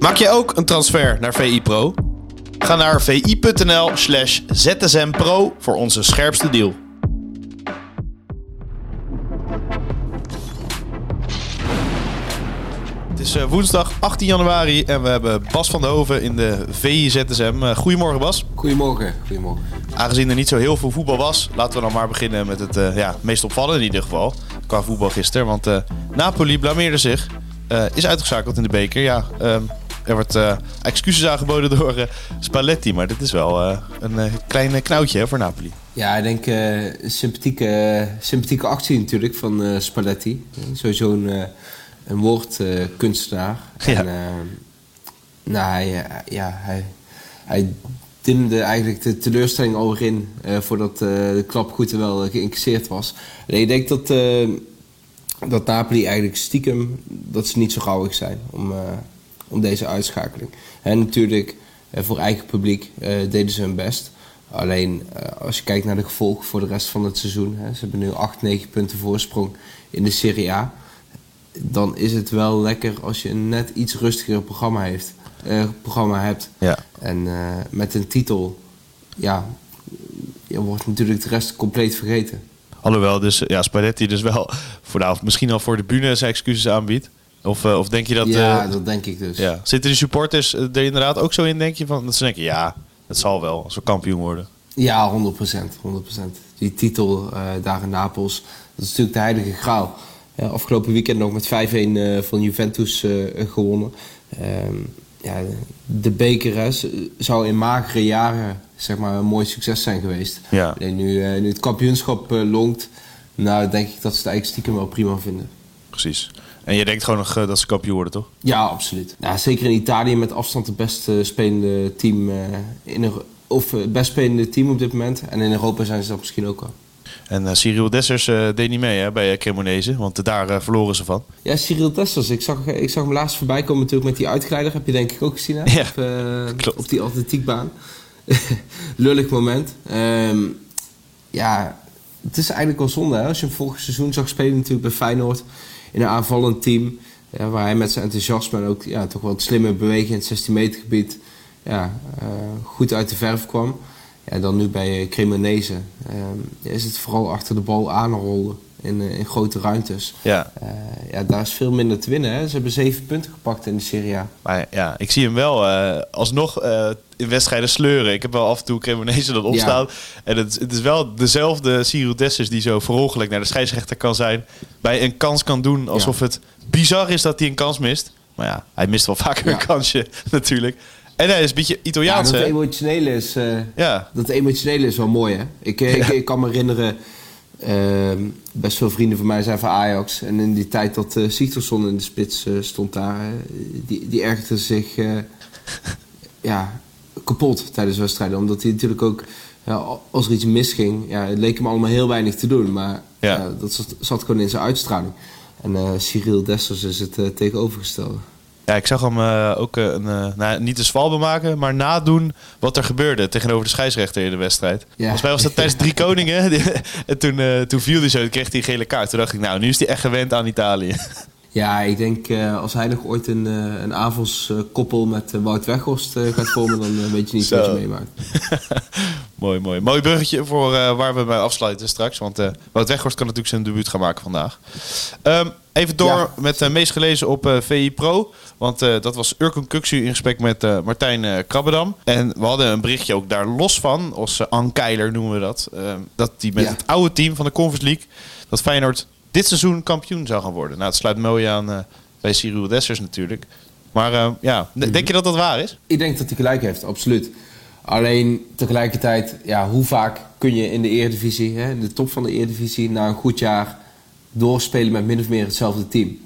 Maak je ook een transfer naar VI Pro? Ga naar vi.nl slash zsmpro voor onze scherpste deal. Het is eh, woensdag 18 januari en we hebben Bas van der Hoven in de VI-ZSM. Uh, goedemorgen Bas. Goedemorgen, goedemorgen. Aangezien er niet zo heel veel voetbal was, laten we dan maar beginnen met het uh, ja, meest opvallende in ieder geval. Qua voetbal gisteren, want uh, Napoli blameerde zich. is uitgeschakeld in de beker. Ja, ehm, er wordt excuses aangeboden door Spalletti, maar dit is wel een klein knoutje hè, voor Napoli. Ja, ik denk een sympathieke, sympathieke actie natuurlijk van Spalletti. Sowieso een een woordkunstenaar. Ja. En, uh, nou, hij, eh, ja, hij, hij dimde eigenlijk de teleurstelling al in uh, voordat uh, de klap goed en wel geïncasseerd was. En ik denk dat, dat Napoli eigenlijk stiekem dat ze niet zo gauwig zijn om, om deze uitschakeling. En natuurlijk voor eigen publiek deden ze hun best. Alleen als je kijkt naar de gevolgen voor de rest van het seizoen. Hè, ze hebben nu 8, 9 punten voorsprong in de Serie A dan is het wel lekker als je een net iets rustiger programma, heeft, programma hebt. Ja. En uh, met een titel, ja, je wordt natuurlijk de rest compleet vergeten. Alhoewel, dus ja, Spalletti dus wel voor de, misschien al voor de bühne zijn excuses aanbiedt. Of, uh, of denk je dat... Ja, dat denk ik dus. Ja. Zitten de supporters er inderdaad ook zo in, denk je? Van, dat ze denken, ja, het zal wel als we kampioen worden. Ja, 100%. 100%. Die titel daar in Napels, dat is natuurlijk de heilige graal afgelopen weekend nog met 5-1 uh, eh, van Juventus gewonnen. Ehm, ja, de beker zou in magere jaren zeg maar, een mooi succes zijn geweest. Ja. En nu, nu het kampioenschap longt, nou denk ik dat ze het eigenlijk stiekem wel prima vinden. Precies. En je denkt gewoon nog dat ze kampioen worden, toch? Ja, absoluut. Ja, zeker in Italië met afstand het best spelende team. in, of het best spelende team op dit moment. En in Europa zijn ze dat misschien ook wel. En uh, Cyril Dessers uh, deed niet mee hè, bij Cremonese, want daar verloren ze van. Ja, Cyril Dessers. Ik zag, ik zag hem laatst voorbij komen natuurlijk met die uitgeleider. Heb je denk ik ook gezien hè? Ja, op, op die atletiekbaan. Lullig moment. Um, ja, het is eigenlijk wel zonde hè? als je hem vorig seizoen zag spelen natuurlijk bij Feyenoord. In een aanvallend team. Ja, waar hij met zijn enthousiasme en ook ja, toch wel het slimme bewegen in het 16 meter gebied ja, uh, goed uit de verf kwam. En dan nu bij Cremonese uh, is het vooral achter de bal aanrollen in, uh, in grote ruimtes. Ja. Uh, ja, daar is veel minder te winnen. Hè. Ze hebben zeven punten gepakt in de Serie A. Maar ja, ik zie hem wel alsnog in wedstrijden sleuren. Ik heb wel af en toe Cremonese dat opstaan. Ja. En het, het, is wel dezelfde Ciro Dessers die zo verongelijk naar de scheidsrechter kan zijn. Bij een kans kan doen alsof ja. het bizar is dat hij een kans mist. Maar ja, hij mist wel vaker een kansje natuurlijk. En hij is een beetje Italiaans, ja, dat emotionele is, ja. Dat emotionele is wel mooi, hè? Ik, ik, ik kan me herinneren... Uh, best veel vrienden van mij zijn van Ajax. En in die tijd dat uh, Sigtorsson in de spits uh, stond daar... die, die ergerde zich ja, kapot tijdens wedstrijden. Omdat hij natuurlijk ook... Ja, als er iets misging, ja, het leek hem allemaal heel weinig te doen. Maar ja. dat zat, zat, gewoon in zijn uitstraling. En Cyril Dessers is het tegenovergestelde. Ja, ik zag hem uh, ook uh, een, uh, nou, niet de zwalbe maken, maar nadoen wat er gebeurde tegenover de scheidsrechter in de wedstrijd. Ja. Volgens mij was dat tijdens drie koningen. en toen, toen viel hij zo, kreeg hij een gele kaart. Toen dacht ik, nou, nu is hij echt gewend aan Italië. Ja, ik denk als hij nog ooit een, een avondskoppel met Wout Weghorst gaat vormen, dan weet je niet wat je meemaakt. mooi, mooi. Mooi bruggetje voor waar we bij afsluiten straks. Want Wout Weghorst kan natuurlijk zijn debuut gaan maken vandaag. Um, Even door met de meest gelezen op uh, VI Pro. Want uh, dat was Urkun Kuksu in gesprek met Martijn Krabbedam. En we hadden een berichtje ook daar los van. Als Ann Keiler noemen we dat. dat die met het oude team van de Conference League... dat Feyenoord dit seizoen kampioen zou gaan worden. Nou, het sluit mooi aan bij Cyril Dessers natuurlijk. Maar ja, mhm. denk je dat dat waar is? Ik denk dat hij gelijk heeft, absoluut. Alleen tegelijkertijd, ja, hoe vaak kun je in de Eredivisie... Hè, in de top van de Eredivisie... na een goed jaar doorspelen met min of meer hetzelfde team.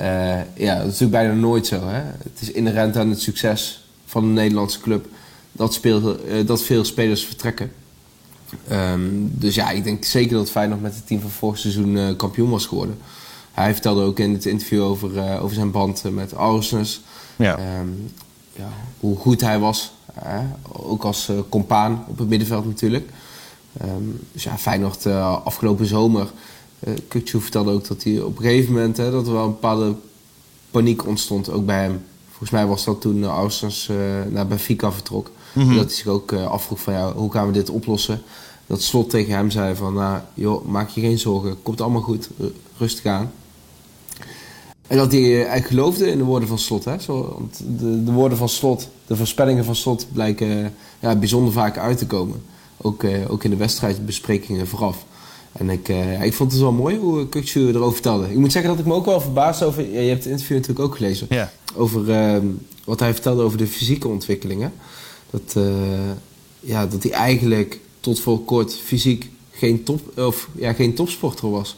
Uh, ja, dat is natuurlijk bijna nooit zo. Hè? Het is inherent aan het succes van een Nederlandse club dat, speel, uh, dat veel spelers vertrekken. Um, dus ja, ik denk zeker dat Feyenoord met het team van vorig seizoen uh, kampioen was geworden. Hij vertelde ook in het interview over, over zijn band met Arsenal. Ja. Um, ja, hoe goed hij was. ook als compaan op het middenveld natuurlijk. Um, dus ja, Feyenoord afgelopen zomer uh, Kutsu vertelde ook dat hij op een gegeven moment hè, dat er wel een bepaalde paniek ontstond, ook bij hem. volgens mij was dat toen Austens naar Benfica vertrok. Mhm. Dat hij zich ook afvroeg van ja, hoe gaan we dit oplossen? Dat Slot tegen hem zei van nou, joh, maak je geen zorgen, komt allemaal goed, rustig aan. En dat hij eigenlijk geloofde in de woorden van Slot. Hè? Zo, want de, de woorden van Slot, de voorspellingen van Slot blijken ja, bijzonder vaak uit te komen. Ook, ook in de wedstrijdbesprekingen vooraf. En ik, uh, ik vond het wel mooi hoe Kukcu erover vertelde. Ik moet zeggen dat ik me ook wel verbaasd over... Ja, je hebt het interview natuurlijk ook gelezen. Ja. Over uh, wat hij vertelde over de fysieke ontwikkelingen. Dat, uh, ja, dat hij eigenlijk tot voor kort fysiek geen, top, of, ja, geen topsporter was.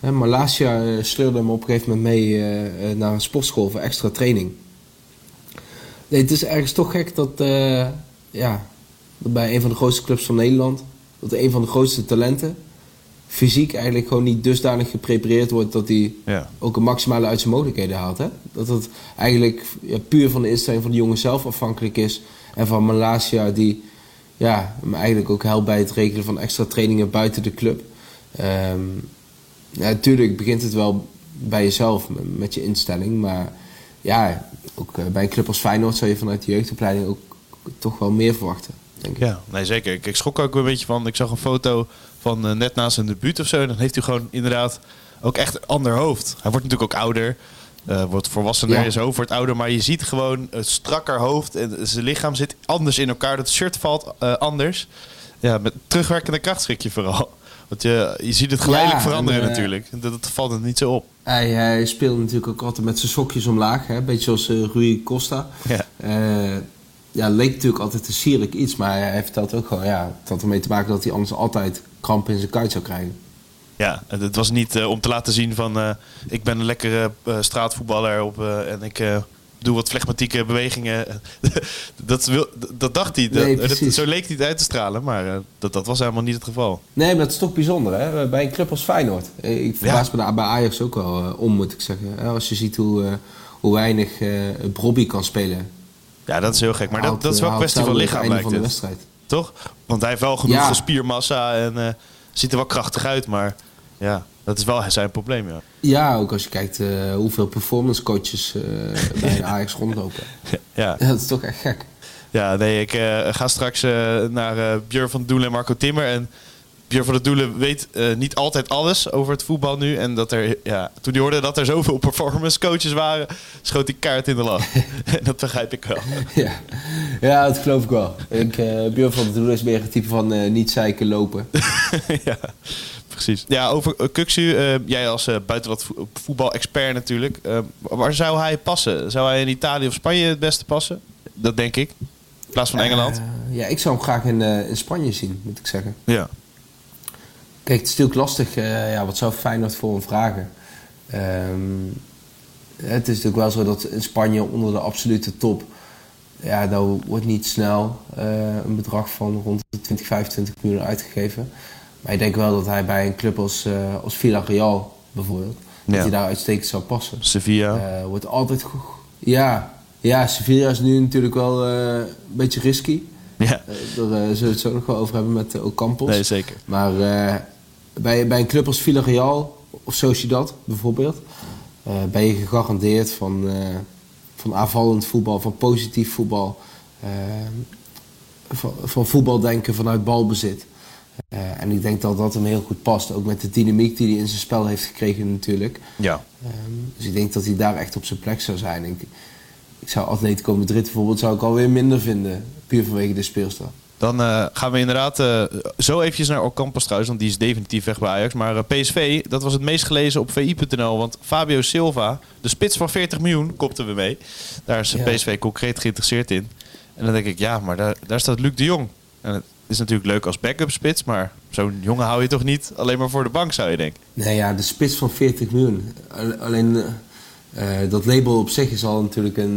Hè, Malasia sleurde hem op een gegeven moment mee naar een sportschool voor extra training. Nee, het is ergens toch gek dat, ja, dat bij een van de grootste clubs van Nederland... dat een van de grootste talenten fysiek eigenlijk gewoon niet dusdanig geprepareerd wordt dat hij Ja. ook een maximale uit zijn mogelijkheden haalt. Hè? Dat het eigenlijk ja, puur van de instelling van de jongen zelf afhankelijk is. En van Malasia die ja, hem eigenlijk ook helpt bij het regelen van extra trainingen buiten de club. Ehm, ja, natuurlijk begint het wel bij jezelf met, met je instelling. Maar ja, ook eh, bij een club als Feyenoord zou je vanuit de jeugdopleiding ook toch wel meer verwachten. Denk ik. Ja, nee zeker. Ik, ik schrok ook een beetje van. Ik zag een foto van eh, net na zijn debuut of zo. Dan heeft hij gewoon inderdaad ook echt een ander hoofd. Hij wordt natuurlijk ook ouder. eh, wordt volwassener, Ja. zijn hoofd wordt ouder. Maar je ziet gewoon een strakker hoofd. En zijn lichaam zit anders in elkaar. Dat shirt valt eh, anders. Ja, met terugwerkende kracht schrik je vooral. Want je, je ziet het geleidelijk Ja, veranderen en, natuurlijk. Dat, dat valt het niet zo op. Hij, hij speelde natuurlijk ook altijd met zijn sokjes omlaag. Hè? Beetje zoals Rui Costa. Ja. Ja, leek natuurlijk altijd een sierlijk iets. Maar hij vertelt ook gewoon, ja, het had ermee te maken dat hij anders altijd kramp in zijn kuit zou krijgen. Ja, het was niet eh, om te laten zien van... eh, ik ben een lekkere eh, straatvoetballer op, en ik doe wat flegmatieke bewegingen. dat, wil, dat dacht hij. Dat- Nee, dat- precies. zo leek hij het uit te stralen, maar dat, dat was helemaal niet het geval. Nee, maar dat is toch bijzonder, hè? Bij een club als Feyenoord. Ik verbaas me daar bij Ajax ook wel om, moet ik zeggen. Als je ziet hoe, hoe weinig Brobby kan spelen. Ja, dat is heel gek. Maar dat, dat is wel een kwestie van lichaam, lijkt de wedstrijd. Toch? Want hij heeft wel genoeg Ja. spiermassa en eh, ziet er wel krachtig uit. Maar ja, dat is wel zijn probleem, ja. Ja, ook als je kijkt eh, hoeveel performance coaches eh, bij een Ajax rondlopen. ja. Dat is toch echt gek. Ja, nee, ik ga straks naar Björn van Doelen en Marco Timmer. En Björn van der Doelen weet eh, niet altijd alles over het voetbal nu. En dat er, ja, toen hij hoorde dat er zoveel performance coaches waren, schoot hij kaart in de lach. dat begrijp ik wel. Ja, ja dat geloof ik wel. Ik, eh Björn van der Doelen is meer het type van eh, niet zeiken lopen. ja, precies. Ja, over eh, jij als eh buitenland vo- voetbal-expert natuurlijk. Eh, waar zou hij passen? Zou hij in Italië of Spanje het beste passen? Dat denk ik. In plaats van Engeland. Eh, ja, ik zou hem graag in, eh, in Spanje zien, moet ik zeggen. ja. Kijk, het is natuurlijk lastig. eh, ja, wat zou Feyenoord voor hem vragen? Ehm, het is natuurlijk wel zo dat in Spanje onder de absolute top... Ja, daar wordt niet snel eh, een bedrag van rond de 20, 25 miljoen uitgegeven. Maar ik denk wel dat hij bij een club als, eh als Villarreal bijvoorbeeld... dat hij daar uitstekend zou passen. Sevilla. Wordt altijd goed. Ja, ja, Sevilla is nu natuurlijk wel een beetje risky. ja, daar eh, zullen we het zo nog wel over hebben met uh, Ocampos. nee, zeker. Maar bij, bij een club als Villarreal of Sociedad bijvoorbeeld... eh, ben je gegarandeerd van, eh, van aanvallend voetbal, van positief voetbal... eh, van, van voetbaldenken vanuit balbezit. En ik denk dat dat hem heel goed past. Ook met de dynamiek die hij in zijn spel heeft gekregen natuurlijk. Ja. Ehm, dus ik denk dat hij daar echt op zijn plek zou zijn. Ik, ik zou Atletico Madrid bijvoorbeeld zou ik alweer minder vinden. Puur vanwege de speelstijl. Dan eh, gaan we inderdaad eh, zo eventjes naar Ocampos trouwens, want die is definitief weg bij Ajax. Maar eh, PSV, dat was het meest gelezen op VI.nl. Want Fabio Silva, de spits van 40 miljoen, kopten we mee. Daar is Ja. PSV concreet geïnteresseerd in. En dan denk ik, ja, maar daar, daar staat Luc de Jong. En het is natuurlijk leuk als backup spits, maar zo'n jongen hou je toch niet alleen maar voor de bank, zou je denken. Nee ja, de spits van 40 miljoen. Al- Alleen dat label op zich is al natuurlijk een,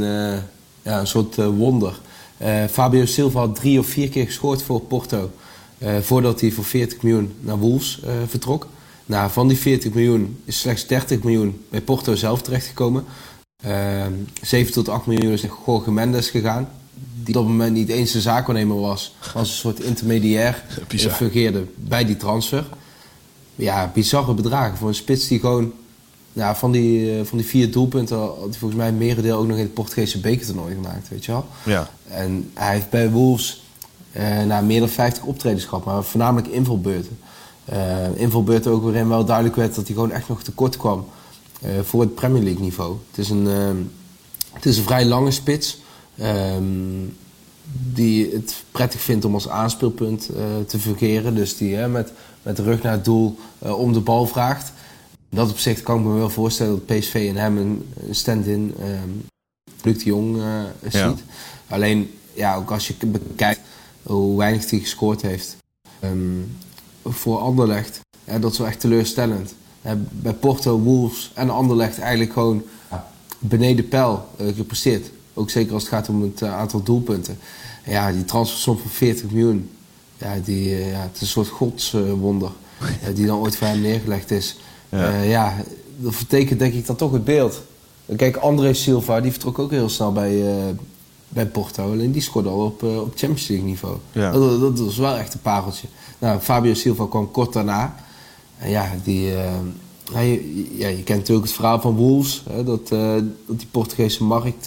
ja, een soort wonder. Eh, Fabio Silva had drie of vier keer gescoord voor Porto. eh, voordat hij voor 40 miljoen naar Wolves eh, vertrok. Nou, van die 40 miljoen is slechts 30 miljoen bij Porto zelf terechtgekomen. Eh 7 tot 8 miljoen is naar Jorge Mendes gegaan. Die op dat moment niet eens de zaakwaarnemer was. Als een soort intermediair fungeerde bij die transfer. Ja, bizarre bedragen voor een spits die gewoon ja, van, die, van die vier doelpunten had hij volgens mij een merendeel ook nog in het Portugese bekertoernooi gemaakt, weet je wel. Ja. En hij heeft bij Wolves uh, nou, meer dan 50 optredens gehad, maar voornamelijk invalbeurten. Uh, invalbeurten ook waarin wel duidelijk werd dat hij gewoon echt nog tekort kwam uh, voor het Premier League niveau. Het is een, het is een vrij lange spits. Um, die het prettig vindt om als aanspeelpunt te fungeren. Dus die met, met de rug naar het doel om de bal vraagt. Dat opzicht kan ik me wel voorstellen dat PSV en hem een, stand-in um, Luc de Jong ziet. Ja. Alleen, ja, ook als je bekijkt hoe weinig hij gescoord heeft. Um, voor Anderlecht, dat is wel echt teleurstellend. bij Porto, Wolves en Anderlecht eigenlijk gewoon beneden pijl uh, gepresteerd. Ook zeker als het gaat om het uh, aantal doelpunten. En ja, die transfersom van 40 miljoen, ja, die, ja, het is een soort godswonder die dan ooit voor hem neergelegd is. Ja. ja, dat vertekent denk ik dan toch het beeld. Kijk, André Silva, die vertrok ook heel snel bij, bij Porto. Alleen die scoorde al op, uh, op Champions League niveau. Ja. Dat, dat, was wel echt een pareltje. Nou, Fabio Silva kwam kort daarna. En ja, die, ja, je, ja, je kent natuurlijk het verhaal van Wolves. Hè, dat, dat die Portugese markt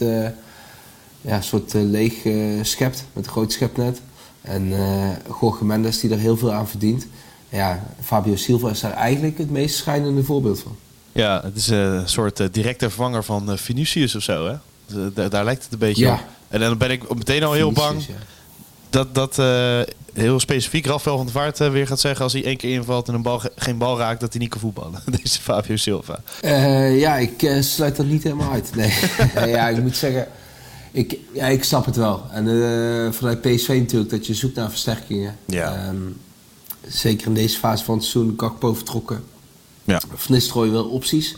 ja, een soort leeg schept. Met een groot schepnet. En Jorge Mendes die er heel veel aan verdient. Ja, Fabio Silva is daar eigenlijk het meest schijnende voorbeeld van. Ja, het is een soort directe vervanger van Vinicius of zo, hè? Daar, daar lijkt het een beetje ja. op. En dan ben ik meteen al heel bang dat, dat uh, heel specifiek Rafael van der Vaart uh, weer gaat zeggen... als hij één keer invalt en een bal, geen bal raakt, dat hij niet kan voetballen. Deze Fabio Silva. Uh, ja, ik sluit dat niet helemaal uit. Nee, ja, ik moet zeggen... Ik, ja, ik snap het wel. En vanuit PSV natuurlijk, dat je zoekt naar versterkingen. Ja. Um, zeker in deze fase van het seizoen, Kakpo vertrokken. Ja. Nistelrooy wel opties.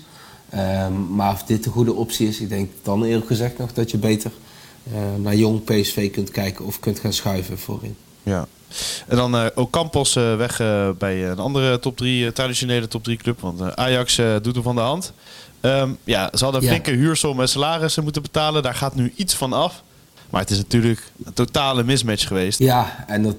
Um, maar of dit de goede optie is, ik denk dan eerlijk gezegd nog dat je beter uh, naar jong PSV kunt kijken of kunt gaan schuiven voorin. Ja. En dan uh, ook Campos uh, weg bij een andere top 3, traditionele top 3 club. Want Ajax doet hem van de hand. Um, ja, ze hadden een flinke ja. huursom en salarissen moeten betalen. Daar gaat nu iets van af. Maar het is natuurlijk een totale mismatch geweest. Ja, en dat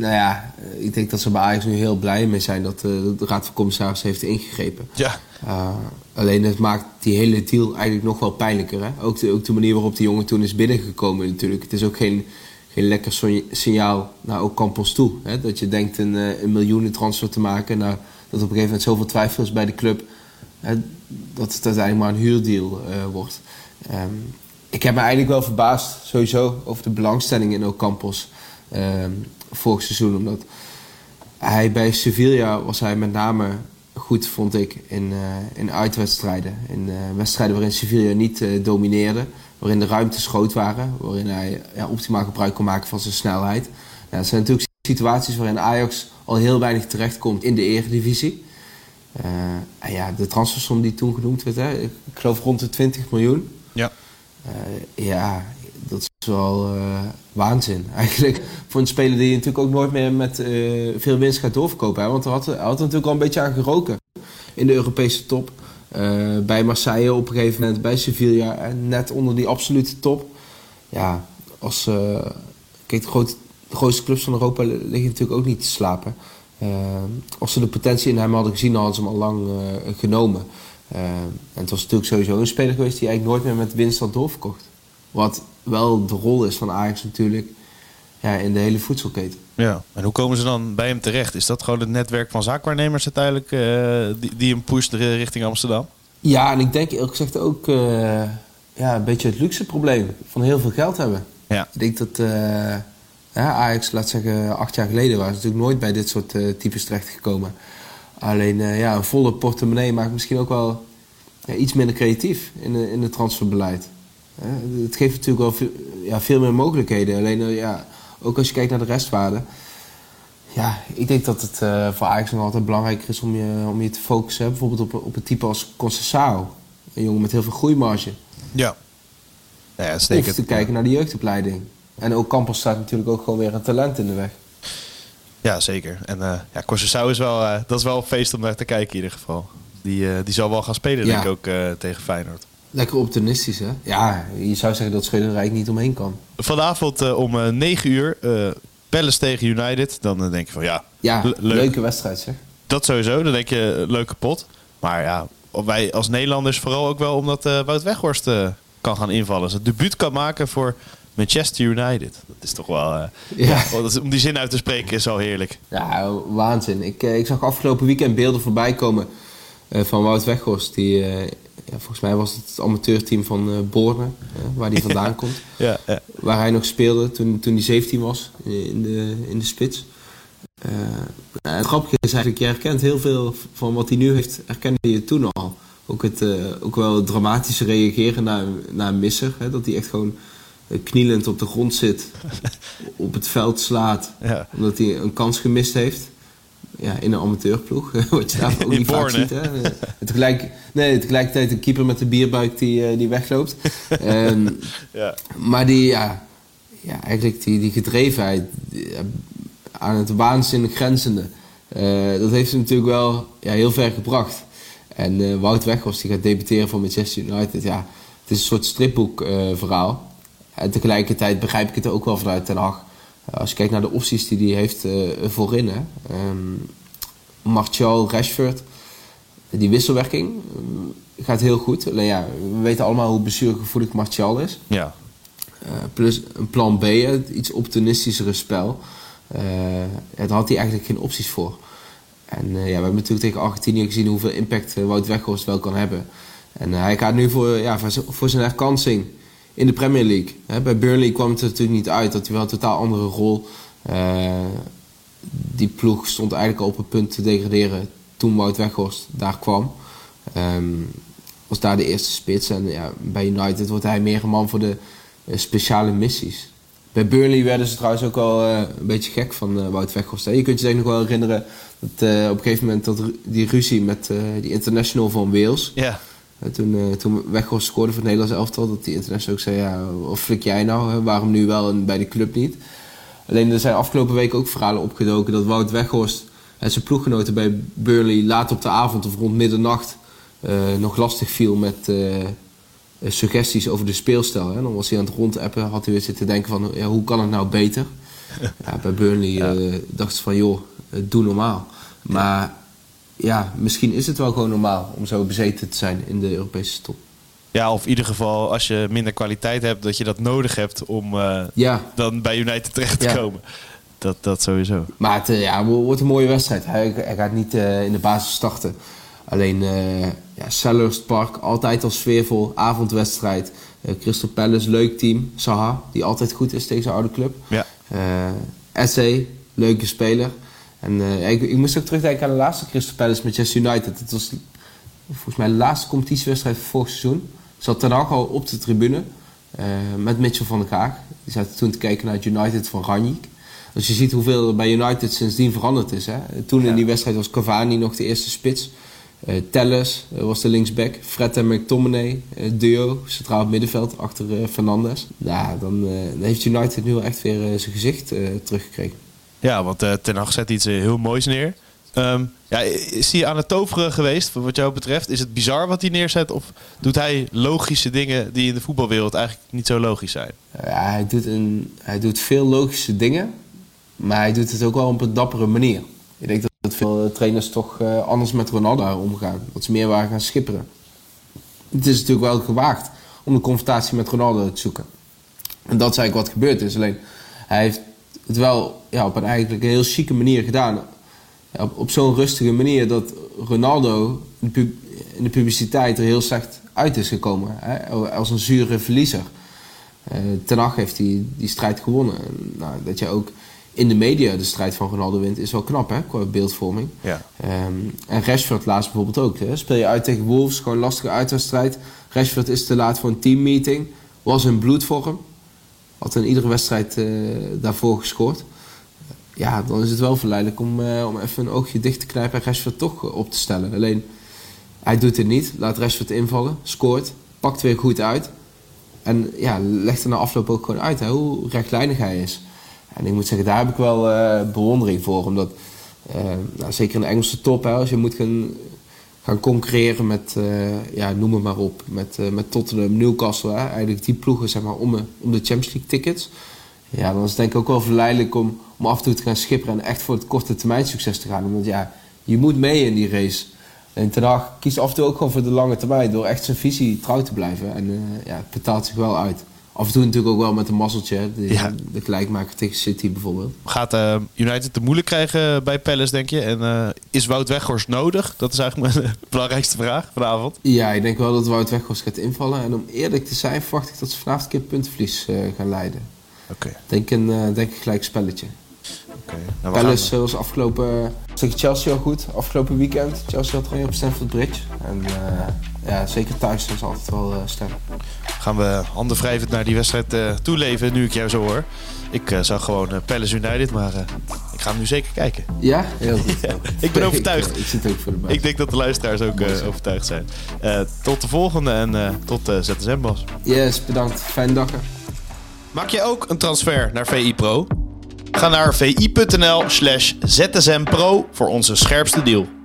nou ja, ik denk dat ze bij Ajax nu heel blij mee zijn dat uh, de Raad van Commissarissen heeft ingegrepen. Ja. Uh, alleen het maakt die hele deal eigenlijk nog wel pijnlijker. Hè? Ook, de, ook de manier waarop die jongen toen is binnengekomen natuurlijk. Het is ook geen, geen lekker signaal naar ook Campos toe. Hè? Dat je denkt een, een miljoenentransfer te maken. Nou, dat op een gegeven moment zoveel twijfel is bij de club. Hè? Dat het uiteindelijk maar een huurdeal wordt. Um, ik heb me eigenlijk wel verbaasd sowieso over de belangstelling in Ocampos. Um, vorig seizoen. Omdat hij bij Sevilla was hij met name goed, vond ik, in, uh, in uitwedstrijden. In uh, wedstrijden waarin Sevilla niet uh, domineerde. Waarin de ruimtes groot waren. Waarin hij ja, optimaal gebruik kon maken van zijn snelheid. Ja, dat zijn natuurlijk situaties waarin Ajax al heel weinig terechtkomt in de eredivisie. en ja, de transfersom die toen genoemd werd, hè, ik geloof rond de 20 miljoen. Ja. ja, dat is wel uh, waanzin. Eigenlijk voor een speler die natuurlijk ook nooit meer met uh, veel winst gaat doorverkopen. Hè? Want hij had, er natuurlijk al een beetje aan geroken in de Europese top. Uh, bij Marseille op een gegeven moment, bij Sevilla, en net onder die absolute top. Ja, als, kijk, de, de grootste clubs van Europa liggen natuurlijk ook niet te slapen. als ze de potentie in hem hadden gezien, hadden ze hem al lang genomen. en het was natuurlijk sowieso een speler geweest die eigenlijk nooit meer met winst had doorverkocht. Wat wel de rol is van Ajax natuurlijk ja, in de hele voedselketen. Ja, en hoe komen ze dan bij hem terecht? Is dat gewoon het netwerk van zaakwaarnemers uiteindelijk uh, die, die hem pusht richting Amsterdam? Ja, en ik denk eerlijk gezegd ook uh, ja, een beetje het luxe probleem van heel veel geld hebben. Ja. Ik denk dat uh, ja, Ajax, laat zeggen, acht jaar geleden was natuurlijk nooit bij dit soort types terechtgekomen. Alleen ja, een volle portemonnee maakt misschien ook wel ja, iets minder creatief in, in het transferbeleid. Het geeft natuurlijk wel veel, ja, veel meer mogelijkheden. Alleen eh, ja, ook als je kijkt naar de restwaarde. Ja, ik denk dat het uh, voor Ajax nog altijd belangrijker is om je, om je te focussen. Bijvoorbeeld op, op een type als Concessao. Een jongen met heel veel groeimarge. Ja. ja of te kijken naar de jeugdopleiding. En ook Campos staat natuurlijk ook gewoon weer een talent in de weg. Ja, zeker. En uh, ja, Concessao is wel, uh, dat is wel een feest om naar te kijken in ieder geval. Die, die zal wel gaan spelen, ja. denk ik, ook tegen Feyenoord. Lekker optimistisch, hè? Ja, je zou zeggen dat Schilderijk niet omheen kan. Vanavond uh, om uh, 9 uur, uh, Palace tegen United. Dan denk je van ja, ja leuk. leuke wedstrijd zeg. Dat sowieso, dan denk je leuke pot. Maar ja, wij als Nederlanders vooral ook wel omdat uh, Wout Weghorst uh, kan gaan invallen. Zijn debuut kan maken voor Manchester United. Dat is toch wel... Uh, ja. om die zin uit te spreken is al heerlijk. Ja, waanzin. Ik, ik zag afgelopen weekend beelden voorbij komen van Wout Weghorst. Die, ja, volgens mij was het het amateurteam van Borne, waar hij vandaan komt. Ja, ja. Waar hij nog speelde toen, toen hij 17 was in de, in de spits. Uh, het grappige is eigenlijk, je herkent heel veel van wat hij nu heeft, herkende je toen al. Ook, het, uh, ook wel het dramatische reageren naar, naar een misser. Hè, dat hij echt gewoon eh, knielend op de grond zit, op het veld slaat, ja. omdat hij een kans gemist heeft. Ja, in een amateurploeg, wat je daar ook niet vaak ziet. Hè. Tegelijk, nee, tegelijkertijd een keeper met een bierbuik die, die wegloopt. um, ja. Maar die, ja, ja, eigenlijk die, die gedrevenheid, aan het waanzinnig grenzende. Uh, dat heeft hem natuurlijk wel ja, heel ver gebracht. En uh, Wout Weghorst die gaat debuteren voor Manchester United. Ja, het is een soort stripboek uh, verhaal. En tegelijkertijd begrijp ik het ook wel vanuit Den Haag. Als je kijkt naar de opties die hij heeft voorin. Hè. Um, Martial, Rashford. Die wisselwerking gaat heel goed. Alleen ja, we weten allemaal hoe blessuregevoelig Martial is. Ja. plus een plan B, iets optimistischere spel. Uh, daar had hij eigenlijk geen opties voor. En uh, ja, we hebben natuurlijk tegen Argentinië gezien hoeveel impact Wout Weghorst wel kan hebben. En hij gaat nu voor, ja, voor zijn herkansing in de Premier League. Hè, bij Burnley kwam het er natuurlijk niet uit. Dat hij wel een totaal andere rol. die ploeg stond eigenlijk al op het punt te degraderen toen Wout Weghorst daar kwam. Um, was daar de eerste spits. En ja, bij United wordt hij meer een man voor de speciale missies. Bij Burnley werden ze trouwens ook al uh, een beetje gek van Wout Weghorst. Je kunt je denk nog wel herinneren dat op een gegeven moment dat die ruzie met die international van Wales. Ja. Toen, toen Weghorst scoorde voor het Nederlands elftal, dat die international ook zei: ja, of flik jij nou? Hè? Waarom nu wel en bij de club niet? Alleen er zijn afgelopen weken ook verhalen opgedoken dat Wout Weghorst en zijn ploeggenoten bij Burnley laat op de avond of rond middernacht nog lastig viel met eh, suggesties over de speelstijl. Hè. Dan was hij aan het rondappen, had hij weer zitten denken van ja, hoe kan het nou beter? Ja, bij Burnley ja. uh, dacht ze van joh, eh, doe normaal. Maar ja, misschien is het wel gewoon normaal om zo bezeten te zijn in de Europese top. Ja, of in ieder geval als je minder kwaliteit hebt, dat je dat nodig hebt om ja. dan bij United terecht te komen. Dat, dat sowieso. Maar het ja, wordt een mooie wedstrijd. Hij, hij gaat niet in de basis starten. Alleen ja, Sellers Park, altijd al sfeervol. Avondwedstrijd. Crystal Palace, leuk team. Saha, die altijd goed is tegen zijn oude club. Ja. Essay, leuke speler. En ik, ik, moest ook terugdenken aan de laatste Crystal Palace Manchester United. Het was volgens mij de laatste competitiewedstrijd van vorig seizoen. Zat Ten Hag al op de tribune met Mitchell van der Kaag. Die zaten toen te kijken naar het United van Ranjik. Dus je ziet hoeveel er bij United sindsdien veranderd is. Hè? Toen in die wedstrijd was Cavani nog de eerste spits. Uh, Telles uh, was de linksback. Fred en McTominay, duo, centraal middenveld achter Fernandes. Ja, dan, dan, heeft United nu wel echt weer zijn gezicht teruggekregen. Ja, want Ten Hag zet iets heel moois neer. Um, ja, is hij aan het toveren geweest, wat jou betreft? Is het bizar wat hij neerzet? Of doet hij logische dingen die in de voetbalwereld eigenlijk niet zo logisch zijn? Ja, hij doet, een, hij doet veel logische dingen. Maar hij doet het ook wel op een dappere manier. Ik denk dat veel trainers toch anders met Ronaldo omgaan. Dat ze meer waren gaan schipperen. Het is natuurlijk wel gewaagd om de confrontatie met Ronaldo te zoeken. En dat is eigenlijk wat gebeurd is. Alleen hij heeft het wel ja, op een eigenlijk een heel chique manier gedaan. Ja, op, op zo'n rustige manier dat Ronaldo in de publiciteit er heel slecht uit is gekomen. Hè? Als een zure verliezer. Uh, ten Hag heeft die, die strijd gewonnen. Nou, dat je ook in de media de strijd van Ronaldo wint, is wel knap hè, qua beeldvorming. Ja. Um, en Rashford laatst bijvoorbeeld ook. Hè. Speel je uit tegen Wolves, gewoon een lastige uitwedstrijd. Rashford is te laat voor een teammeeting. Was in bloedvorm. Had in iedere wedstrijd uh, daarvoor gescoord. Ja, dan is het wel verleidelijk om, uh, om even een oogje dicht te knijpen en Rashford toch op te stellen. Alleen, hij doet het niet. Laat Rashford invallen, scoort, pakt weer goed uit. En ja, legt er na afloop ook gewoon uit hè, hoe rechtlijnig hij is. En ik moet zeggen, daar heb ik wel bewondering voor. Omdat, nou, zeker in de Engelse top, hè, als je moet gaan, gaan concurreren met, uh, ja, noem maar op, met, met Tottenham, Newcastle, hè, eigenlijk die ploegen zeg maar, om, om de Champions League tickets. Ja, dan is het denk ik ook wel verleidelijk om, om af en toe te gaan schipperen en echt voor het korte termijn succes te gaan. Want ja, je moet mee in die race. En Ten kiest af en toe ook gewoon voor de lange termijn door echt zijn visie trouw te blijven. En uh, ja, het betaalt zich wel uit. Af en toe natuurlijk ook wel met een mazzeltje. De, Ja. de gelijkmaker tegen City bijvoorbeeld. Gaat eh, United te moeilijk krijgen bij Palace, denk je? En eh, is Wout Weghorst nodig? Dat is eigenlijk mijn belangrijkste vraag vanavond. Ja, ik denk wel dat Wout Weghorst gaat invallen. En om eerlijk te zijn verwacht ik dat ze vanavond een keer puntenverlies eh, gaan leiden. Oké. Denk een, denk een gelijk spelletje. Oké. Nou, Palace was afgelopen... Zeg Chelsea al goed. Afgelopen weekend. Chelsea had er een op Stamford Bridge. En eh, ja, zeker thuis is altijd wel eh sterk. gaan we handen wrijvend naar die wedstrijd eh toeleven, nu ik jou zo hoor. Ik eh, zag gewoon eh, Palace United, maar eh, ik ga hem nu zeker kijken. Ja, heel goed. ik ben overtuigd. Ik, ik zit ook voor de. Ik denk dat de luisteraars ook eh, overtuigd zijn. Eh, tot de volgende en eh, tot eh, ZSM, Bas. Yes, bedankt. Fijne dag. Maak je ook een transfer naar VI Pro? Ga naar vi.nl slash zsmpro voor onze scherpste deal.